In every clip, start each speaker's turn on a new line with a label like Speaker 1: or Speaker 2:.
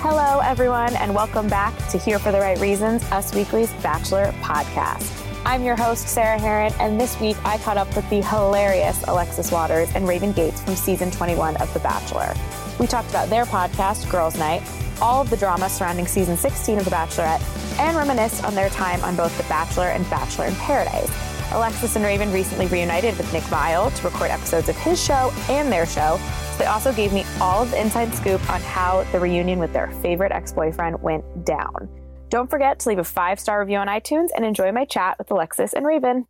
Speaker 1: Hello, everyone, and welcome back to Here for the Right Reasons, Us Weekly's Bachelor podcast. I'm your host, Sarah Hearon, and this week I caught up with the hilarious Alexis Waters and Raven Gates from season 21 of The Bachelor. We talked about their podcast, Girls Night, all of the drama surrounding season 16 of The Bachelorette, and reminisced on their time on both The Bachelor and Bachelor in Paradise. Alexis and Raven recently reunited with Nick Viall to record episodes of his show and their show. So they also gave me all of the inside scoop on how the reunion with their favorite ex boyfriend went down. Don't forget to leave a five star review on iTunes and enjoy my chat with Alexis and Raven.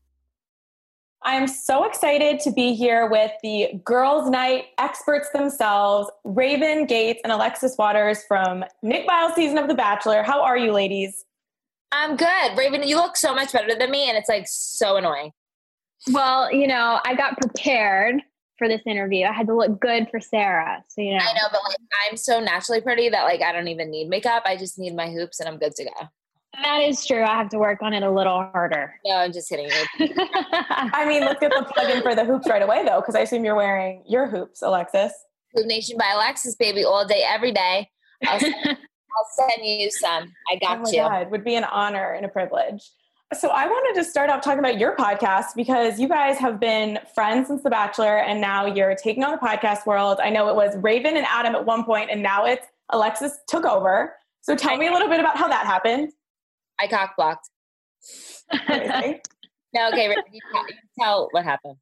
Speaker 1: I'm so excited to be here with the girls' night experts themselves, Raven Gates and Alexis Waters from Nick Viall's season of The Bachelor. How are you, ladies?
Speaker 2: I'm good. Raven, you look so much better than me, and it's like so annoying.
Speaker 3: Well, you know, I got prepared for this interview. I had to look good for Sarah. So, you know.
Speaker 2: I know, but like I'm so naturally pretty that like I don't even need makeup. I just need my hoops and I'm good to go.
Speaker 3: That is true. I have to work on it a little harder.
Speaker 2: No, I'm just kidding.
Speaker 1: I mean, let's get the plug in for the hoops right away, though, because I assume you're wearing your hoops, Alexis.
Speaker 2: Hoop Nation by Alexis, baby, all day, every day. I'll, send you some. I got
Speaker 1: oh my
Speaker 2: you.
Speaker 1: God, would be an honor and a privilege. So I wanted to start off talking about your podcast because you guys have been friends since The Bachelor and now you're taking on the podcast world. I know it was Raven and Adam at one point and now it's Alexis took over. So tell me a little bit about how that happened.
Speaker 2: I cock blocked. no, okay, Raven, you tell, you tell what happened.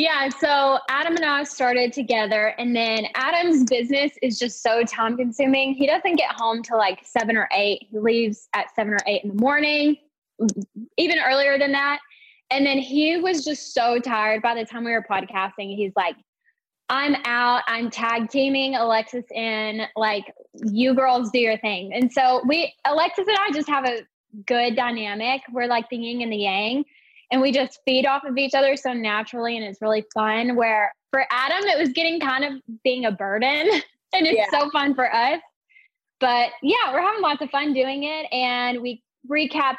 Speaker 3: Yeah, so Adam and I started together, and then Adam's business is just so time consuming. He doesn't get home till like seven or eight. He leaves at seven or eight in the morning, even earlier than that. And then he was just so tired by the time we were podcasting. He's like, I'm out. I'm tag teaming Alexis in. Like, you girls do your thing. And so we, Alexis and I just have a good dynamic. We're like the yin and the yang and we just feed off of each other so naturally and it's really fun where for adam it was getting kind of being a burden and it's yeah. so fun for us. But yeah we're having lots of fun doing it and we recap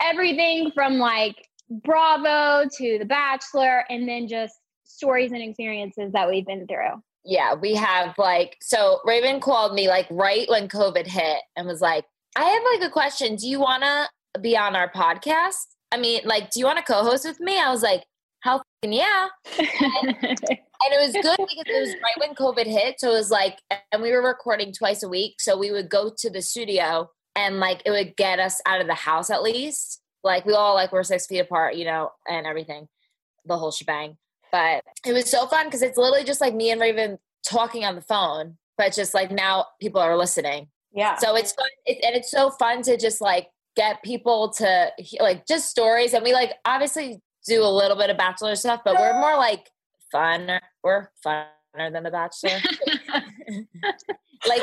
Speaker 3: everything from like bravo to the bachelor and then just stories and experiences that we've been through.
Speaker 2: Yeah we have like so raven called me like right when covid hit and was like i have like a question. Do you want to be on our podcast I mean, like, do you want to co-host with me? I was like, hell yeah. and, and it was good because it was right when COVID hit. So it was like, and we were recording twice a week. So we would go to the studio and like it would get us out of the house at least. Like we all like were six feet apart, you know, and everything, the whole shebang. But it was so fun because it's literally just like me and Raven talking on the phone, but just like now people are listening.
Speaker 1: Yeah.
Speaker 2: So it's fun. It, and it's so fun to just like get people to like just stories and we like obviously do a little bit of bachelor stuff but we're more like fun we're funner than the bachelor. Like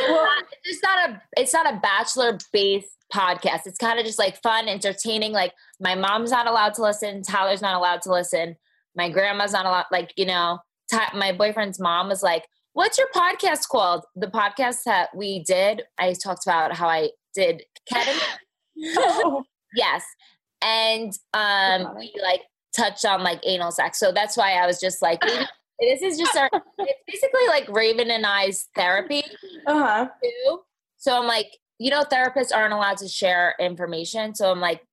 Speaker 2: it's not a it's not a bachelor based podcast. It's kind of just like fun entertaining. Like my mom's not allowed to listen tyler's not allowed to listen my grandma's not allowed like you know Ty- my boyfriend's mom was like what's your podcast called? The podcast that we did i talked about how i did ketamine yes. And um we like touched on like anal sex. So that's why I was just like this is just our it's basically like Raven and I's therapy.
Speaker 1: Uh-huh.
Speaker 2: Too. So I'm like, you know, therapists aren't allowed to share information. So I'm like,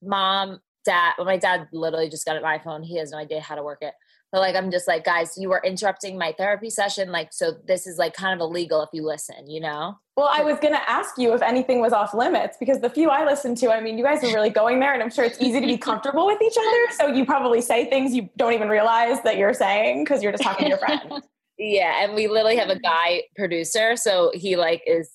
Speaker 2: mom, dad, well, my dad literally just got an iPhone. He has no idea how to work it. But like, I'm just like, guys, you are interrupting my therapy session. Like, so this is like kind of illegal if you listen, you know?
Speaker 1: Well, I was going to ask you if anything was off limits because the few I listened to, I mean, you guys are really going there, and I'm sure it's easy to be comfortable with each other. So you probably say things you don't even realize that you're saying because you're just talking to your friend.
Speaker 2: yeah. And we literally have a guy producer. So he like is,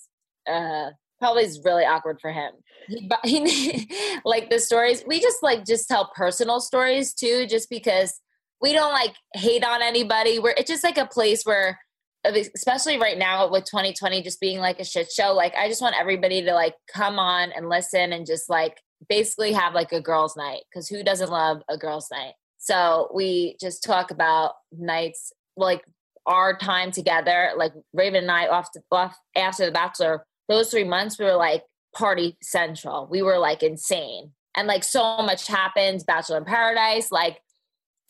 Speaker 2: uh, probably is really awkward for him. He, he, like the stories, we just like just tell personal stories too, just because we don't like hate on anybody. We're it's just like a place where especially right now with 2020 just being like a shit show like i just want everybody to like come on and listen and just like basically have like a girls night because who doesn't love a girls night? So we just talk about nights like our time together like raven and i off, to, off after the bachelor those three months we were like party central. We were like insane. And like so much happened bachelor in paradise like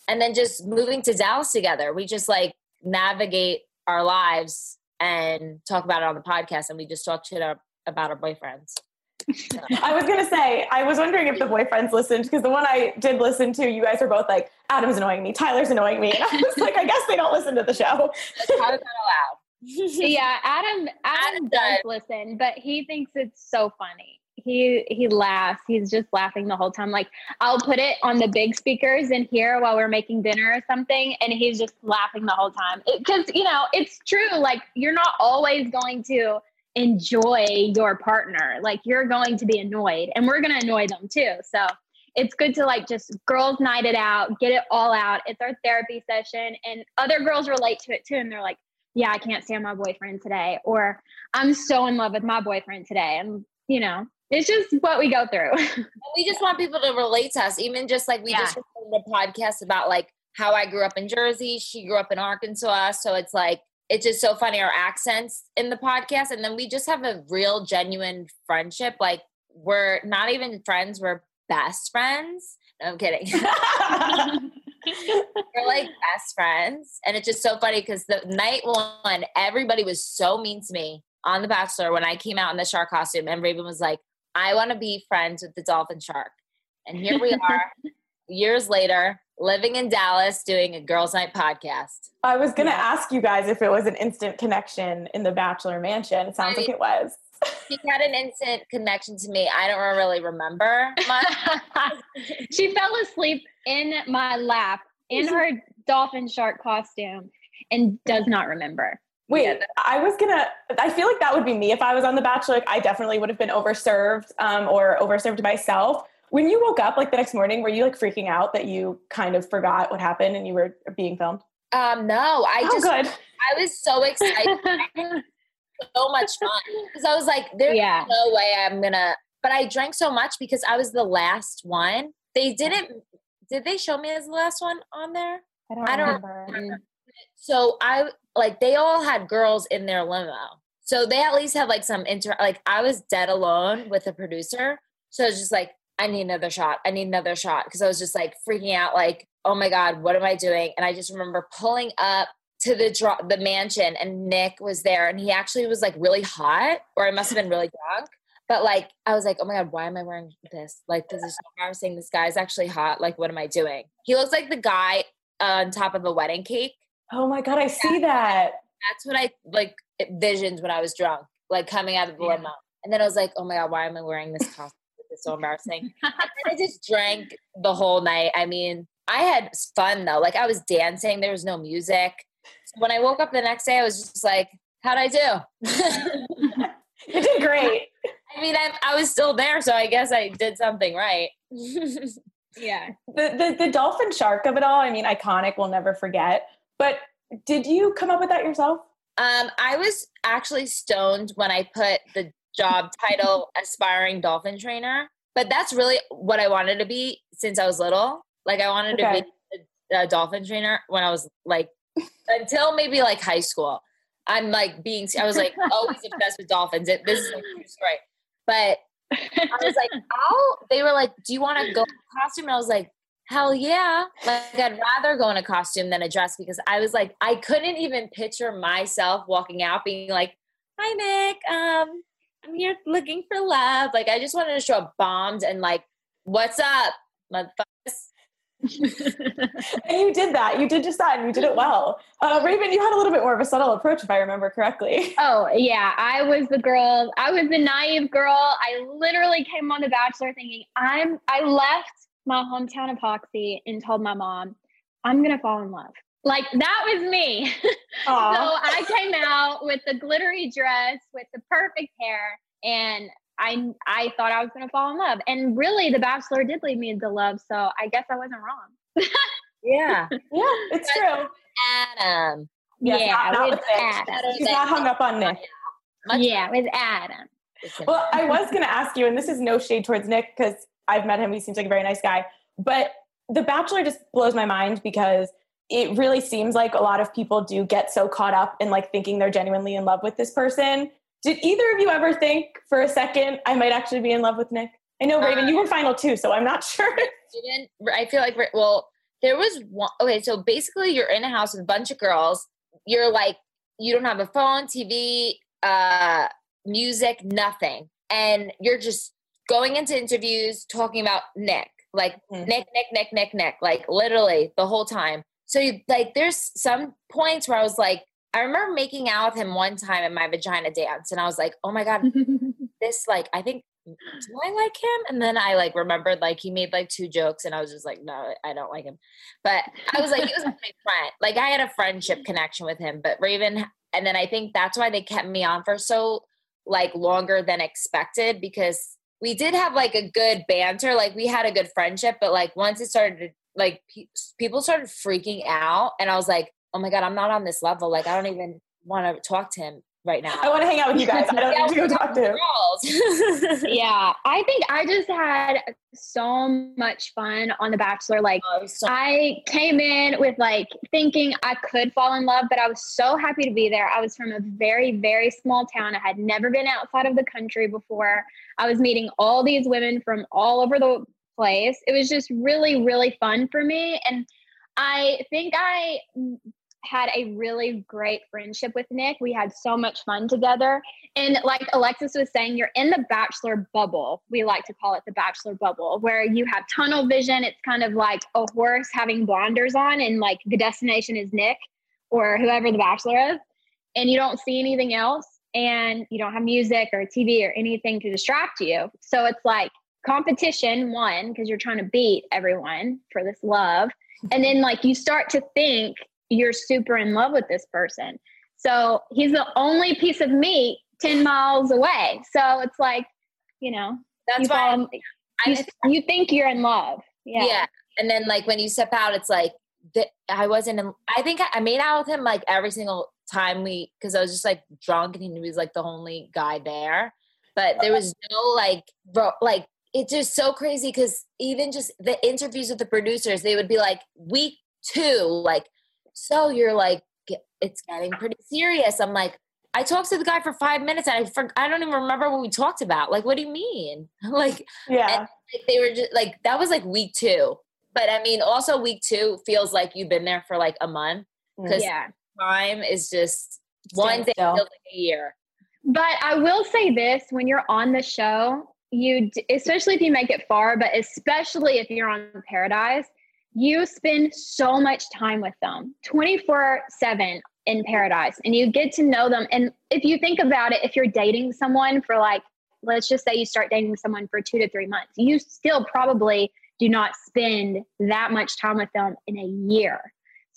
Speaker 2: and then just moving to dallas together we just like navigate our lives and talk about it on the podcast and we just talk shit about our boyfriends.
Speaker 1: So. I was gonna say, I was wondering if the boyfriends listened because the one I did listen to, you guys are both like, Adam's annoying me, Tyler's annoying me. And I was like, I guess they don't listen to the show. How
Speaker 2: is that allowed?
Speaker 3: yeah, Adam Adam, Adam does, does listen, but he thinks it's so funny he he laughs. He's just laughing the whole time. Like i'll put it on the big speakers in here while we're making dinner or something and he's just laughing the whole time. Because you know it's true. Like you're not always going to enjoy your partner. Like you're going to be annoyed and we're going to annoy them too. So it's good to like just girls night it out get it all out. It's our therapy session and other girls relate to it too and they're like yeah i can't stand my boyfriend today or i'm so in love with my boyfriend today and you know it's just what we go through.
Speaker 2: we just want people to relate to us, even just like we yeah. just recorded a podcast about like how I grew up in Jersey. She grew up in Arkansas. So it's like, it's just so funny our accents in the podcast. And then we just have a real, genuine friendship. Like, we're not even friends, we're best friends. No, I'm kidding. we're like best friends. And it's just so funny because the night one, everybody was so mean to me on The Bachelor when I came out in the shark costume. And Raven was like, I want to be friends with the dolphin shark. And here we are, years later, living in Dallas doing a girls' night podcast.
Speaker 1: I was going to yeah. ask you guys if it was an instant connection in the Bachelor Mansion. It sounds I, like it was.
Speaker 2: She had an instant connection to me. I don't really remember
Speaker 3: she fell asleep in my lap in her dolphin shark costume and does not remember.
Speaker 1: Wait, yeah. I was gonna. I feel like that would be me if I was on The Bachelor. Like, I definitely would have been overserved um, or overserved myself. When you woke up, like the next morning, were you like freaking out that you kind of forgot what happened and you were being filmed?
Speaker 2: Um, no, I
Speaker 1: oh,
Speaker 2: just.
Speaker 1: Good.
Speaker 2: I was so excited. so much fun because I was like, "There's yeah. no way I'm gonna." But I drank so much because I was the last one. They didn't. Did they show me as the last one on there?
Speaker 3: I don't, I don't remember. remember.
Speaker 2: So I like they all had girls in their limo. So they at least had like some inter like I was dead alone with the producer. So it's just like, I need another shot. I need another shot. Cause I was just like freaking out, like, oh my God, what am I doing? And I just remember pulling up to the draw the mansion and Nick was there and he actually was like really hot, or I must have been really drunk. But like I was like, oh my God, why am I wearing this? Like this is so embarrassing. This guy's actually hot. Like, what am I doing? He looks like the guy on top of a wedding cake
Speaker 1: Oh my god, I see that.
Speaker 2: That's what I like visions when I was drunk, like coming out of the limo. And then I was like, oh my god, why am I wearing this costume? It's so embarrassing. and I just drank the whole night. I mean, I had fun though. Like I was dancing. There was no music. So when I woke up the next day, I was just like, how'd I do?
Speaker 1: you did great.
Speaker 2: I mean, I, I was still there, so I guess I did something right.
Speaker 3: yeah.
Speaker 1: The, the the dolphin shark of it all. I mean, iconic. We'll never forget. But did you come up with that yourself?
Speaker 2: Um, I was actually stoned when I put the job title aspiring dolphin trainer, but that's really what I wanted to be since I was little. Like I wanted okay. to be a, a dolphin trainer when I was like until maybe like high school. I'm like being I was like always obsessed with dolphins. It, this is a true story. But I was like, oh, they were like, do you want to go costume? And I was like, hell yeah. Like I'd rather go in a costume than a dress because I was like, I couldn't even picture myself walking out being like, hi Nick, um, I'm here looking for love. Like I just wanted to show up bombed and like, what's up, motherfuckers?
Speaker 1: and you did that. You did just that, and you did it well. Uh, Raven, you had a little bit more of a subtle approach, if I remember correctly.
Speaker 3: Oh yeah, I was the girl. I was the naive girl. I literally came on The Bachelor thinking I'm. I left my hometown of Hoxie and told my mom I'm gonna fall in love. Like that was me. so I came out with the glittery dress with the perfect hair, and I I thought I was gonna fall in love. And really, The Bachelor did lead me into love. So I guess I wasn't wrong.
Speaker 2: yeah,
Speaker 1: yeah, it's true.
Speaker 2: Adam.
Speaker 3: Yes, yeah,
Speaker 1: not, not
Speaker 3: with
Speaker 1: Adam. She's not hung up on Nick.
Speaker 3: yeah, with Adam.
Speaker 1: Well, I was going to ask you, and this is no shade towards Nick because I've met him. He seems like a very nice guy. But The Bachelor just blows my mind because it really seems like a lot of people do get so caught up in like thinking they're genuinely in love with this person. Did either of you ever think for a second I might actually be in love with Nick? I know Raven, uh, you were final too, so I'm not sure.
Speaker 2: I feel like well, there was one. Okay, so basically, you're in a house with a bunch of girls. You're like, you don't have a phone, TV, uh, music, nothing, and you're just going into interviews talking about Nick, like mm-hmm. Nick, Nick, Nick, Nick, Nick, like literally the whole time. So you, like, there's some points where I was like, I remember making out with him one time in my vagina dance, and I was like, oh my god, this like I think do I like him? And then I like remembered like he made like two jokes, and I was just like, no, I don't like him. But I was like, he was my friend. Like I had a friendship connection with him. But Raven, and then I think that's why they kept me on for so like longer than expected because we did have like a good banter. Like we had a good friendship, but like once it started, like pe- people started freaking out, and I was like, oh my god, I'm not on this level. Like I don't even want to talk to him right now.
Speaker 1: I want to hang out with you guys. I don't yeah, need to go talk to him.
Speaker 3: yeah, I think I just had so much fun on The Bachelor. Like oh, so- I came in with like thinking I could fall in love, but I was so happy to be there. I was from a very, very small town. I had never been outside of the country before. I was meeting all these women from all over the place. It was just really, really fun for me. And I think I had a really great friendship with Nick. We had so much fun together. And like Alexis was saying, you're in the bachelor bubble. We like to call it the bachelor bubble, where you have tunnel vision. It's kind of like a horse having blinders on, and like the destination is Nick or whoever the bachelor is. And you don't see anything else, and you don't have music or TV or anything to distract you. So it's like competition, one, because you're trying to beat everyone for this love. And then, like, you start to think you're super in love with this person. So he's the only piece of meat 10 miles away. So it's like, you know,
Speaker 2: that's
Speaker 3: you
Speaker 2: why
Speaker 3: fall, you, you, think you're in love. Yeah.
Speaker 2: Yeah. And then like when you step out, it's like, I wasn't in, I think I made out with him like every single time we, cause I was just like drunk and he was like the only guy there. But there was no like, bro, like, it's just so crazy because even just the interviews with the producers, they would be like, week two, like so you're like, it's getting pretty serious. I'm like, I talked to the guy for five minutes and I for, I don't even remember what we talked about. Like, what do you mean? like,
Speaker 1: yeah,
Speaker 2: and, like, they were just like, that was like week two. But I mean, also week two feels like you've been there for like a month mm. because yeah. time is just one day feels like a year.
Speaker 3: But I will say this when you're on the show, you, especially if you make it far, but especially if you're on Paradise, you spend so much time with them 24 7 in paradise and you get to know them. And if you think about it, if you're dating someone for like, let's just say you start dating someone for two to three months, you still probably do not spend that much time with them in a year.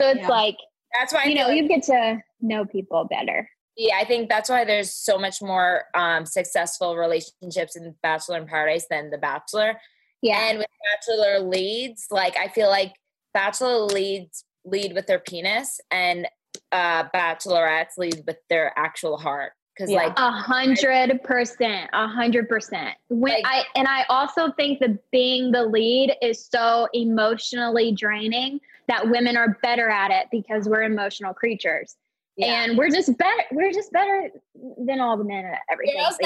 Speaker 3: So it's yeah. like,
Speaker 2: that's why
Speaker 3: you know like, you get to know people better.
Speaker 2: Yeah, I think that's why there's so much more um, successful relationships in Bachelor in Paradise than The Bachelor
Speaker 3: yeah.
Speaker 2: And with bachelor leads, like I feel like bachelor leads lead with their penis and uh bachelorettes lead with their actual heart. Cause yeah. like
Speaker 3: a hundred percent, a hundred percent. When like, I and I also think that being the lead is so emotionally draining that women are better at it because we're emotional creatures. Yeah. And we're just better. We're just better than all the men at everything. Girls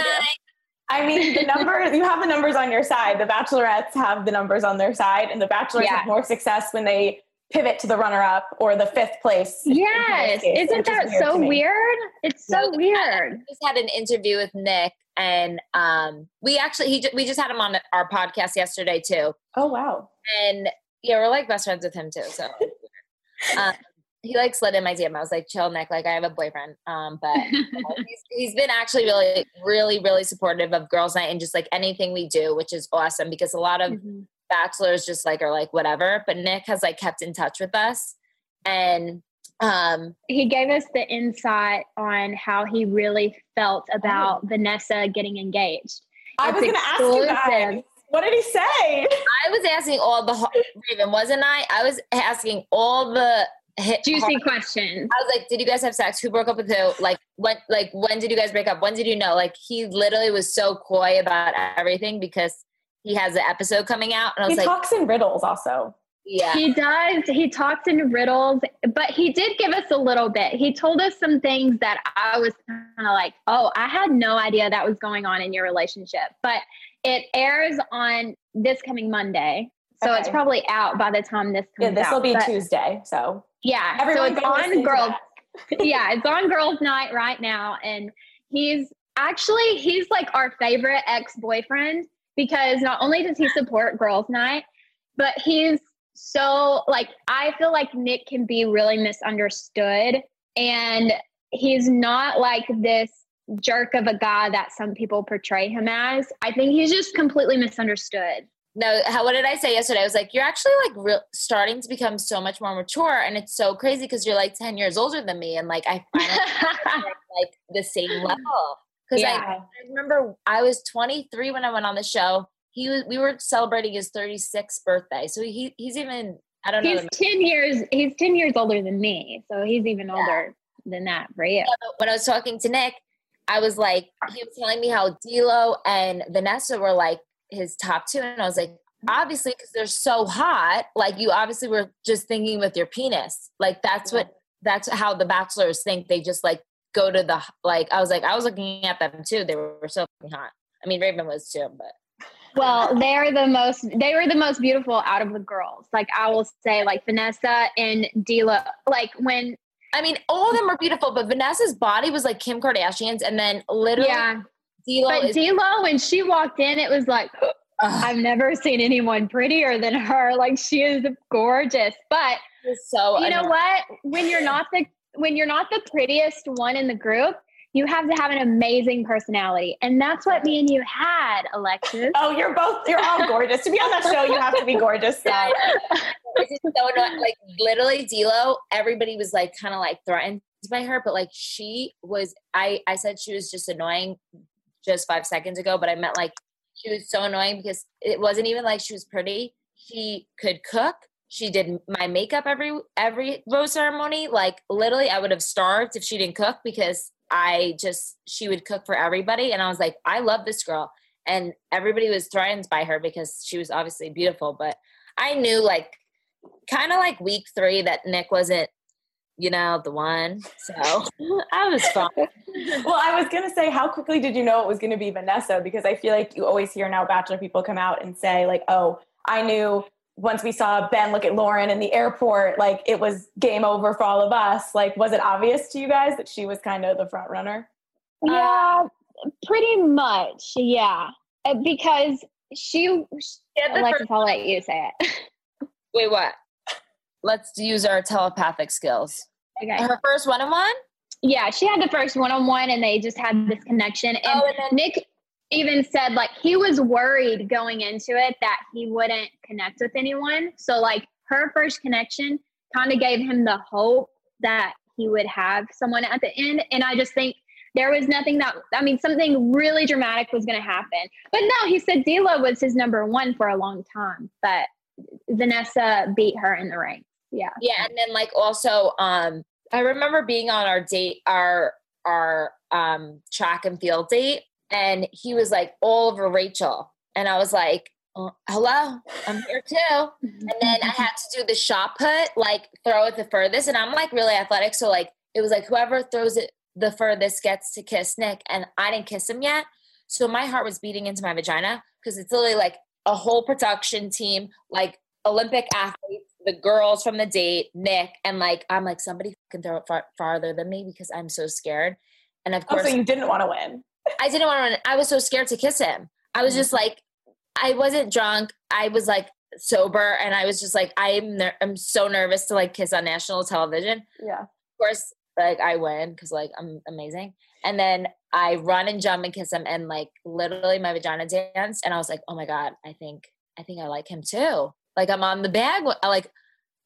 Speaker 1: I mean, the number you have the numbers on your side. The bachelorettes have the numbers on their side, and the bachelors yeah. have more success when they pivot to the runner up or the fifth place.
Speaker 3: Yes.
Speaker 1: case,
Speaker 3: Isn't
Speaker 1: which
Speaker 3: that
Speaker 1: weird
Speaker 3: so weird? It's so
Speaker 2: No,
Speaker 3: weird.
Speaker 2: I just had an interview with Nick, and um, we actually he we just had him on our podcast yesterday too,
Speaker 1: Oh wow.
Speaker 2: and yeah, we're like best friends with him too. So um, he like slid in my DM. I was like, "Chill, Nick. Like I have a boyfriend." Um, but he's, he's been actually really, really, really supportive of girls' night and just like anything we do, which is awesome because a lot of
Speaker 3: Mhm.
Speaker 2: bachelors just like are like whatever. But Nick has like kept in touch with us, and um,
Speaker 3: he gave us the insight on how he really felt about Vanessa getting engaged.
Speaker 1: I
Speaker 3: It's
Speaker 1: was going to ask you guys.
Speaker 3: exclusive.
Speaker 1: What did he say?
Speaker 2: I was asking all the Raven, wasn't I? I was asking all the hit
Speaker 3: Juicy
Speaker 2: hard-
Speaker 3: questions.
Speaker 2: I was like, "Did you guys have sex? Who broke up with who? Like, when? Like, when did you guys break up? When did you know?" Like, he literally was so coy about everything because he has an episode coming out, and I
Speaker 1: He
Speaker 2: was like,
Speaker 1: talks in riddles also.
Speaker 2: "Yeah,
Speaker 3: He does. He talks in riddles, but he did give us a little bit. He told us some things that I was kind of like, oh, I had no idea that was going on in your relationship. But it airs on this coming Monday. So it's probably out by the time this
Speaker 1: Yeah,
Speaker 3: comes
Speaker 1: this will be
Speaker 3: But
Speaker 1: Tuesday. So
Speaker 3: Yeah.
Speaker 1: everyone
Speaker 3: so it's on Girls. yeah, it's on Girls Night right now. And he's actually he's like our favorite ex-boyfriend because not only does he support Girls Night, but he's so like I feel like Nick can be really misunderstood and he's not like this jerk of a guy that some people portray him as. I think he's just completely misunderstood.
Speaker 2: No." How? What did I say yesterday? I was like, "You're actually like real, starting to become so much more mature, and it's so crazy because you're like ten years older than me, and like I finally like the same level." Because I
Speaker 3: Yeah.
Speaker 2: I remember I was 23 when I went on the show. He was, we were celebrating his 36th birthday, so he he's even I don't know.
Speaker 3: he's 10 years he's 10 years older than me. So he's even older than that for you.
Speaker 2: when I was talking to Nick, I was like, he was telling me how D'Lo and Vanessa were like his top two, and I was like, obviously, because they're so hot, like you obviously were just thinking with your penis, like that's what that's how the bachelors think. They just like go to the like. I was like, I was looking at them too. They were so hot. I mean, Raven was too, but
Speaker 3: Well, they're the most they were the most beautiful out of the girls. Like I will say like Vanessa and D'Lo like when
Speaker 2: I mean, all of them were beautiful. But Vanessa's body was like Kim Kardashian's, and then literally,
Speaker 3: yeah.
Speaker 2: D'Lo
Speaker 3: But
Speaker 2: is
Speaker 3: when she walked in it was like. I've never seen anyone prettier than her. Like she is gorgeous. But
Speaker 2: so.
Speaker 3: you know
Speaker 2: annoying.
Speaker 3: what? When you're not the when you're not the prettiest one in the group, you have to have an amazing personality. And that's what me and you had, Alexis.
Speaker 1: Oh, you're both you're all gorgeous. To be on that show, you have to be gorgeous. So.
Speaker 2: It's just so annoying. Like literally, D'Lo. Everybody was like kind of like threatened by her, but like she was. I I said she was just annoying just five seconds ago, but I meant like she was so annoying because it wasn't even like she was pretty. She could cook. She did my makeup every every rose ceremony. Like literally, I would have starved if she didn't cook because I just she would cook for everybody, and I was like, I love this girl, and everybody was threatened by her because she was obviously beautiful, but I knew like kind of like week three that Nick wasn't, you know, the one. So I was fine.
Speaker 1: Well, I was gonna say, how quickly did you know it was gonna be Vanessa? Because I feel like you always hear now Bachelor people come out and say, like, "Oh, I knew." Once we saw Ben look at Lauren in the airport, like it was game over for all of us. Like, was it obvious to you guys that she was kind of the front runner?
Speaker 3: Yeah, pretty much. Yeah, Uh, because she.
Speaker 2: Yeah, the
Speaker 3: Alexis,
Speaker 2: first-
Speaker 3: I'll let you say it.
Speaker 2: Wait, what? Let's use our telepathic skills.
Speaker 3: Okay.
Speaker 2: Her first one on one?
Speaker 3: Yeah, she had the first one-on-one, and they just had this connection. And
Speaker 2: Oh, and then
Speaker 3: Nick even said like he was worried going into it that he wouldn't connect with anyone. So like her first connection kind of gave him the hope that he would have someone at the end. And I just think there was nothing that I mean something really dramatic was going to happen. But no, he said D'Lo was his number one for a long time, but Vanessa beat her in the ring. Yeah.
Speaker 2: Yeah, and then like also, um, I remember being on our date, our our um track and field date, and he was like all over Rachel, and I was like, "Uh, "Hello, I'm here too." And then I had to do the shot put, like throw it the furthest, and I'm like really athletic, so like it was like whoever throws it the furthest gets to kiss Nick, and I didn't kiss him yet, so my heart was beating into my vagina because it's literally like a whole production team, like Olympic athletes, the girls from the date, Nick, and like I'm like somebody can throw it far, farther than me because I'm so scared. And of
Speaker 1: Oh,
Speaker 2: course,
Speaker 1: so you didn't want to win.
Speaker 2: I didn't want to run. I was so scared to kiss him. I was mm-hmm. just like, I wasn't drunk. I was like sober, and I was just like, I'm ner- I'm so nervous to like kiss on national television.
Speaker 1: Yeah.
Speaker 2: Of course, like I win because like I'm amazing. And then I run and jump and kiss him, and like literally my vagina danced, and I was like, oh my god, I think I think I like him too. Like I'm on the bag. Like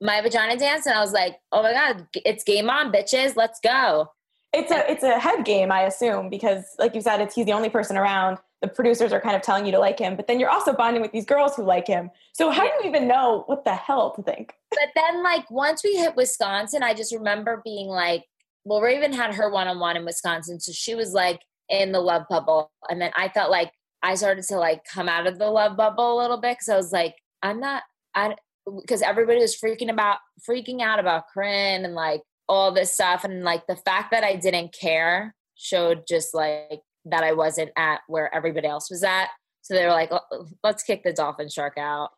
Speaker 2: my vagina dance and I was like, oh my god, it's game on, bitches, let's go.
Speaker 1: It's a it's a head game, I assume, because like you said, it's he's the only person around. The producers are kind of telling you to like him, but then you're also bonding with these girls who like him. So how do you even know what the hell to think?
Speaker 2: but then like once we hit Wisconsin, I just remember being like, well, Raven had her one on one in Wisconsin, so she was like in the love bubble, and then I felt like I started to like come out of the love bubble a little bit because I was like, I'm not, I because everybody was freaking about freaking out about Corinne and like all this stuff, and like the fact that I didn't care showed just like that I wasn't at where everybody else was at. So they were like, let's kick the dolphin shark out.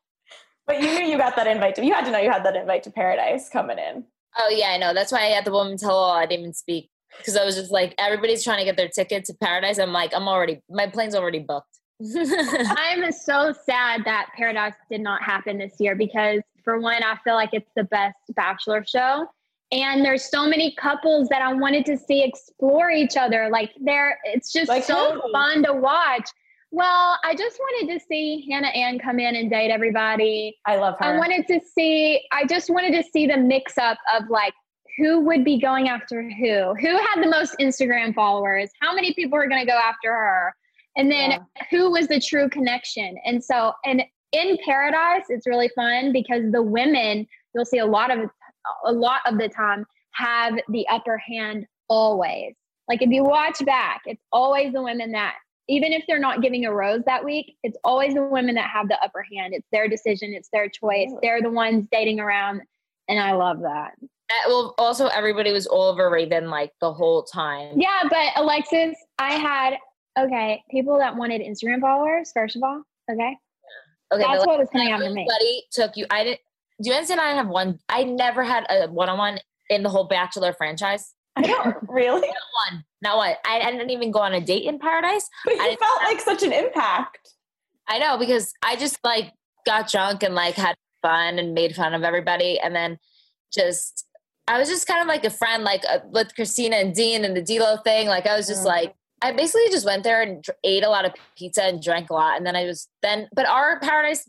Speaker 1: But you knew you got that invite to you had to know you had that invite to paradise coming in.
Speaker 2: Oh yeah, I know. That's why I had the woman tell all. I didn't even speak because I was just like, everybody's trying to get their ticket to paradise. I'm like, I'm already, my plane's already booked.
Speaker 3: I'm so sad that Paradise did not happen this year because, for one, I feel like it's the best Bachelor show. And there's so many couples that I wanted to see explore each other. Like, they're, it's just
Speaker 1: Like
Speaker 3: so
Speaker 1: who?
Speaker 3: fun to watch. Well, I just wanted to see Hannah Ann come in and date everybody.
Speaker 1: I love her.
Speaker 3: I wanted to see, I just wanted to see the mix up of like who would be going after who, who had the most Instagram followers, how many people were going to go after her, and then
Speaker 1: Yeah.
Speaker 3: who was the true connection. And so, and in Paradise, it's really fun because the women, you'll see a lot of, a lot of the time, have the upper hand always. Like if you watch back, it's always the women that even if they're not giving a rose that week, it's always the women that have the upper hand. It's their decision, it's their choice.
Speaker 1: Really?
Speaker 3: They're the ones dating around. And I love that.
Speaker 2: Uh, well, also everybody was all over Raven like the whole time.
Speaker 3: Yeah, but Alexis, I had, okay, people that wanted Instagram followers, first of all. Okay.
Speaker 2: Okay,
Speaker 3: That's
Speaker 2: but
Speaker 3: what was coming after me.
Speaker 2: everybody took you. I didn't. Do you understand? I have one. I never had a one-on-one in the whole Bachelor franchise.
Speaker 1: I don't really.
Speaker 2: Not one. Not one. I, I didn't even go on a date in Paradise.
Speaker 1: But you
Speaker 2: I-
Speaker 1: felt like such an impact.
Speaker 2: I know because I just like got drunk and like had fun and made fun of everybody, and then just I was just kind of like a friend, like uh, with Kristina and Dean and the D'Lo thing. Like I was just
Speaker 1: Mhm.
Speaker 2: like I basically just went there and dr- ate a lot of pizza and drank a lot, and then I was then. But our Paradise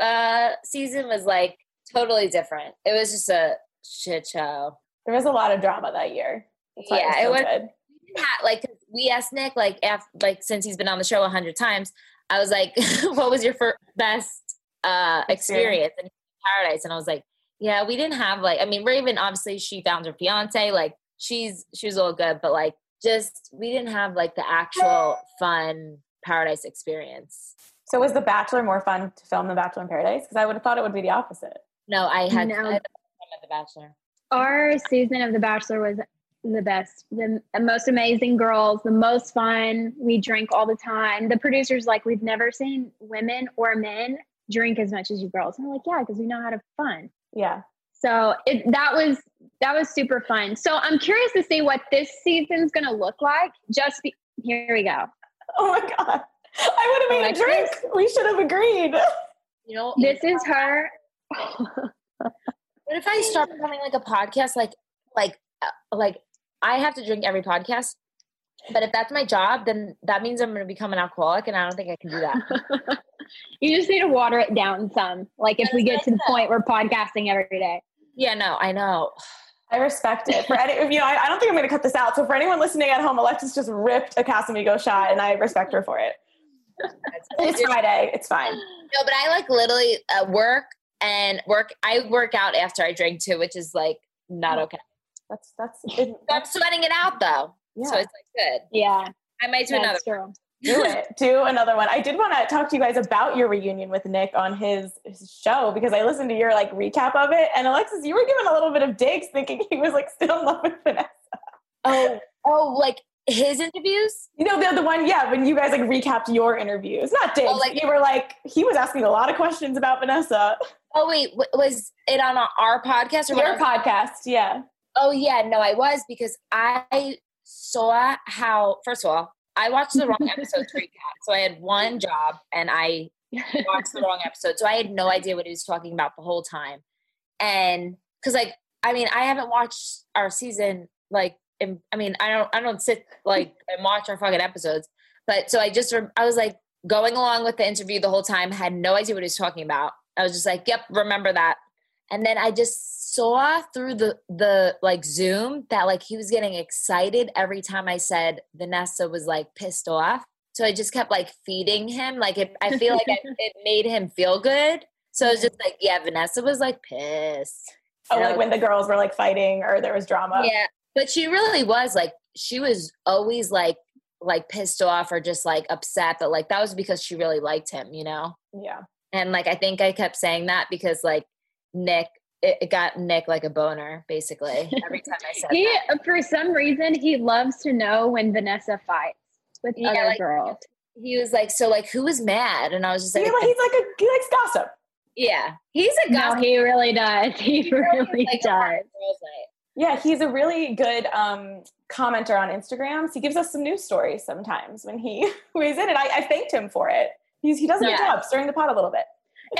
Speaker 2: uh, season was like totally different. It was just a shit show.
Speaker 1: There was a lot of drama that year.
Speaker 2: Yeah,
Speaker 1: it
Speaker 2: it
Speaker 1: was
Speaker 2: was-
Speaker 1: so good.
Speaker 2: had like we asked Nick like after like since he's been on the show a hundred times, I was like, "What was your first best uh, experience in Paradise?" And I was like, "Yeah, we didn't have like I mean Raven obviously she found her fiance like she's she was all good, but like just we didn't have like the actual fun Paradise experience."
Speaker 1: So was The Bachelor more fun to film than Bachelor in Paradise? Because I would have thought it would be the opposite.
Speaker 2: No, I had,
Speaker 3: No.
Speaker 2: I had fun at the Bachelor.
Speaker 3: Our season of The Bachelor was the best, the most amazing girls, the most fun. We drank all the time. The producers like, we've never seen women or men drink as much as you girls. And I'm like, yeah, because we know how to have fun.
Speaker 1: Yeah.
Speaker 3: So it, that was that was super fun. So I'm curious to see what this season's going to look like. Just be, here we go.
Speaker 1: Oh my god. I would have made a drink. We should have agreed.
Speaker 2: You know,
Speaker 3: This is her.
Speaker 2: What if I start becoming like a podcast, like like uh, like I have to drink every podcast, but if that's my job, then that means I'm going to become an alcoholic, and I don't think I can do that.
Speaker 3: you just need to water it down some. Like if we get to the point we're podcasting every day.
Speaker 2: yeah, no, I know.
Speaker 1: I respect it. For any, you know, I, I don't think I'm going to cut this out. So for anyone listening at home, Alexis just ripped a Casamigo shot, and I respect her for it. It's Friday. It's fine.
Speaker 2: No, but I like literally uh, work and work. I work out after I drink too, which is like not okay.
Speaker 1: That's that's it,
Speaker 2: I'm
Speaker 1: that's
Speaker 2: sweating it out though,
Speaker 1: yeah.
Speaker 2: so it's like good.
Speaker 3: Yeah,
Speaker 2: I might do another.
Speaker 1: Do it. Do another one. I did want to talk to you guys about your reunion with Nick on his, his show because I listened to your like recap of it. And Alexis, you were giving a little bit of digs, thinking he was like still in love with Vanessa.
Speaker 2: Oh, oh, like his interviews.
Speaker 1: You know, the the one, yeah, when you guys like recapped your interviews, not Diggs.
Speaker 2: Oh, like-
Speaker 1: you were like, he was asking a lot of questions about Vanessa.
Speaker 2: Oh wait, w- was it on our podcast or
Speaker 1: Your podcast, yeah.
Speaker 2: Oh yeah, no, I was because I saw how. First of all, I watched the wrong episode to recap. So I had one job and I watched the wrong episode, so I had no idea what he was talking about the whole time. And because, like, I mean, I haven't watched our season. Like, in, I mean, I don't, I don't sit like and watch our fucking episodes. But so I just, I was like going along with the interview the whole time. Had no idea what he was talking about. I was just like, yep, remember that. And then I just saw through the the like Zoom that like he was getting excited every time I said Vanessa was like pissed off. So I just kept like feeding him. Like it, I feel like it, it made him feel good. So it's just like, yeah, Vanessa was like pissed.
Speaker 1: Oh, like when the girls were like fighting or there was drama.
Speaker 2: yeah, but she really was like she was always like like pissed off or just like upset. But like that was because she really liked him, you know.
Speaker 1: Yeah.
Speaker 2: And like I think I kept saying that because like Nick, it, it got Nick like a boner basically every time I said
Speaker 3: He,
Speaker 2: that.
Speaker 3: for some reason, he loves to know when Vanessa fights with
Speaker 2: Yeah,
Speaker 3: other
Speaker 2: like-
Speaker 3: girls.
Speaker 2: He was like, so like who was mad? And I was just like,
Speaker 1: Yeah, he's like a, he likes gossip.
Speaker 2: yeah, he's a
Speaker 3: No,
Speaker 2: gossip.
Speaker 3: he really does. He
Speaker 2: He's
Speaker 3: really
Speaker 2: like
Speaker 3: does.
Speaker 1: Yeah, he's a really good um, commenter on Instagram. So he gives us some news stories sometimes when he weighs in, and I, I thanked him for it. He's, he does a good
Speaker 3: Yeah.
Speaker 1: job stirring the pot a little bit.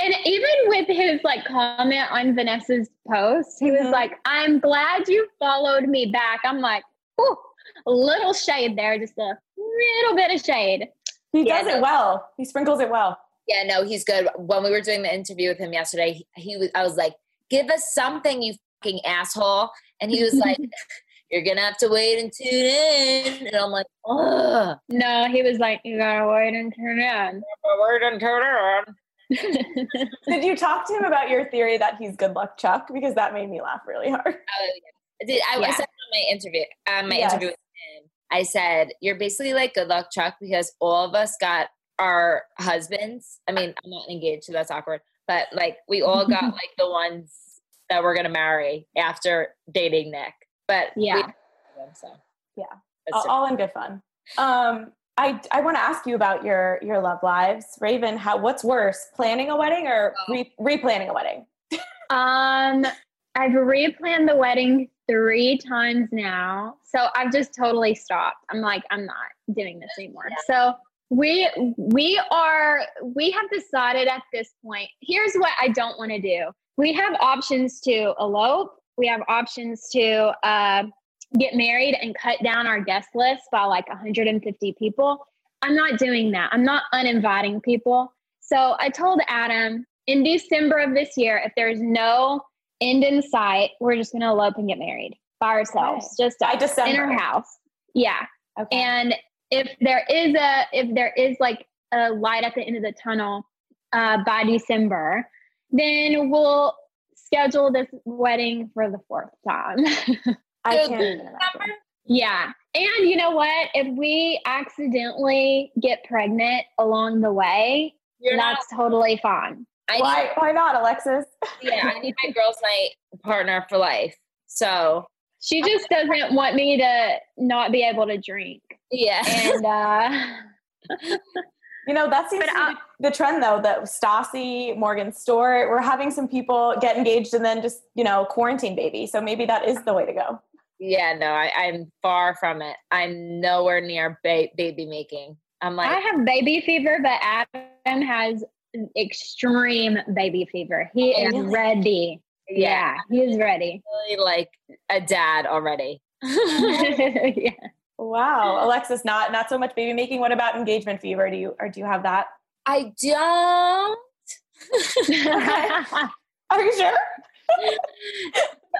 Speaker 3: And even with his like comment on Vanessa's post, he was mm-hmm. like, "I'm glad you followed me back." I'm like, "Ooh, a little shade there, just a little bit of shade."
Speaker 1: He
Speaker 2: Yeah,
Speaker 1: does it well. He sprinkles it well.
Speaker 2: Yeah, no, he's good. When we were doing the interview with him yesterday, he, he was. I was like, "Give us something, you fucking asshole!" And he was like, "You're gonna have to wait and tune in." And I'm like, "Ugh,
Speaker 3: No, he was like, "You gotta wait and turn in."
Speaker 2: wait and tune in."
Speaker 1: Did you talk to him about your theory that he's good luck Chuck? Because that made me laugh really hard.
Speaker 2: Oh, yeah. Did I, I said on my interview, um, my
Speaker 1: Yes.
Speaker 2: interview with him, I said, "You're basically like good luck, Chuck, because all of us got our husbands. I mean, I'm not engaged, so that's awkward. But like, we all got like the ones that we're gonna marry after dating Nick. But we-
Speaker 3: Yeah.
Speaker 2: so
Speaker 1: Yeah. All, all in good fun. Um, I I want to ask you about your your love lives, Raven. How what's worse, planning a wedding or
Speaker 2: Oh.
Speaker 1: re, replanning a wedding?
Speaker 3: Um, I've replanned the wedding three times now. So I've just totally stopped. I'm like, I'm not doing this anymore. So we we are we have decided at this point. Here's what I don't want to do. We have options to elope. We have options to uh, get married and cut down our guest list by like 150 people. I'm not doing that. I'm not uninviting people. So I told Adam in December of this year, if there's no end in sight, we're just going to elope and get married by ourselves, just
Speaker 1: By
Speaker 3: us
Speaker 1: December.
Speaker 3: in our house. Yeah.
Speaker 1: Okay.
Speaker 3: And if there is a, if there is like a light at the end of the tunnel uh, by December, then we'll schedule this wedding for the fourth time.
Speaker 1: I can't
Speaker 3: yeah. And you know what? If we accidentally get pregnant along the way,
Speaker 2: You're not.
Speaker 3: that's totally fine.
Speaker 2: I
Speaker 1: Why why not, Alexis?
Speaker 2: yeah, I need my girls' night partner for life. So
Speaker 3: She just doesn't want me to not be able to drink.
Speaker 2: yeah,
Speaker 3: And uh
Speaker 1: You know, that seems
Speaker 3: But
Speaker 1: to
Speaker 3: I-
Speaker 1: be the trend though, that Stassi, Morgan Stewart, we're having some people get engaged and then just, you know, quarantine baby. So maybe that is the way to go.
Speaker 2: Yeah. No, I, I'm far from it. I'm nowhere near ba- baby making. I'm like,
Speaker 3: I have baby fever, but Adam has extreme baby fever. He oh, is
Speaker 1: Really?
Speaker 3: ready. Yeah, he is ready.
Speaker 2: really like a dad already.
Speaker 3: yeah.
Speaker 1: Wow. Alexis, not not so much baby making. What about engagement fever? Do you or do you have that?
Speaker 2: I don't.
Speaker 1: Are you sure?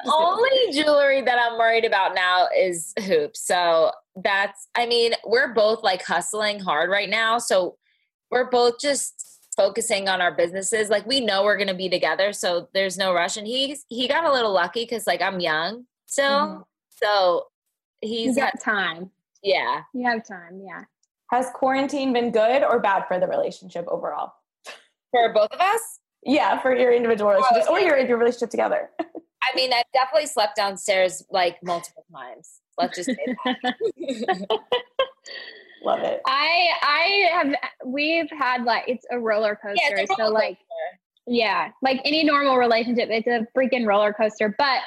Speaker 2: The only jewelry that I'm worried about now is hoops. So that's, I mean, we're both like hustling hard right now. So we're both just focusing on our businesses. Like we know we're going to be together. So there's no rush. And he's, he got a little lucky because like I'm young still.
Speaker 1: Mhm.
Speaker 2: So he's got,
Speaker 3: got time.
Speaker 2: yeah.
Speaker 3: You have time. Yeah.
Speaker 1: Has quarantine been good or bad for the relationship overall?
Speaker 2: For both of us,
Speaker 1: Yeah, for your individual relationships or
Speaker 2: okay.
Speaker 1: your, your relationship together.
Speaker 2: I mean, I've definitely slept downstairs like multiple times. Let's just say that.
Speaker 1: Love it.
Speaker 3: I I have we've had like it's a roller coaster.
Speaker 2: Yeah, it's a
Speaker 3: so
Speaker 2: roller
Speaker 3: like yeah, like any normal relationship, it's a freaking roller coaster. But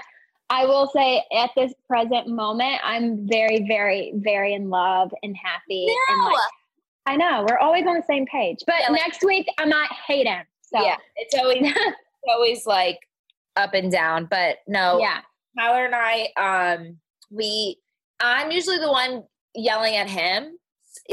Speaker 3: I will say at this present moment, I'm very, very, very in love and happy. And
Speaker 2: No.
Speaker 3: like, I know we're always on the same page. But
Speaker 2: Yeah, like-
Speaker 3: next week I might hate him. So
Speaker 2: Yeah, it's always it's always like up and down. But no,
Speaker 3: yeah.
Speaker 2: Tyler and I, um, we, I'm usually the one yelling at him.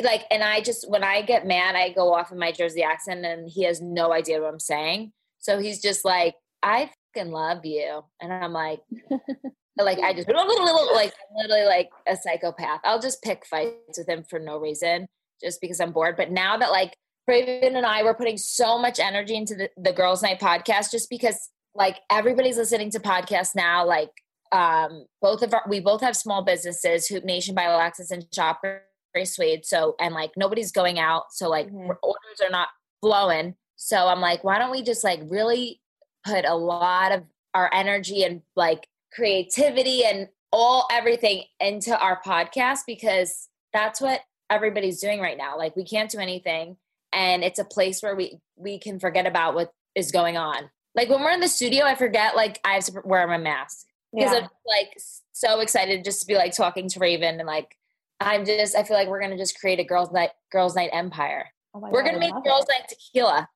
Speaker 2: Like, and I just, when I get mad, I go off in my Jersey accent and he has no idea what I'm saying. So he's just like, I fucking love you. And I'm like, like, I just, like, literally like a psychopath. I'll just pick fights with him for no reason, just because I'm bored. But now that like Raven and I were putting so much energy into the, the Girls Night podcast, just because like everybody's listening to podcasts now, like, um both of our we both have small businesses hoop nation by alexis and shopper suede so and like nobody's going out so like
Speaker 1: Mhm.
Speaker 2: orders are not flowing. So i'm like why don't we just like really put a lot of our energy and like creativity and all everything into our podcast because that's what everybody's doing right now. Like we can't do anything and it's a place where we we can forget about what is going on like when we're in the studio i forget like i have to wear my mask because
Speaker 1: Yeah.
Speaker 2: I'm like so excited just to be like talking to Raven and like I'm just I feel like we're gonna just create a girls night girls night empire.
Speaker 1: Oh my
Speaker 2: we're
Speaker 1: God,
Speaker 2: gonna
Speaker 1: I
Speaker 2: make girls
Speaker 1: it.
Speaker 2: night tequila.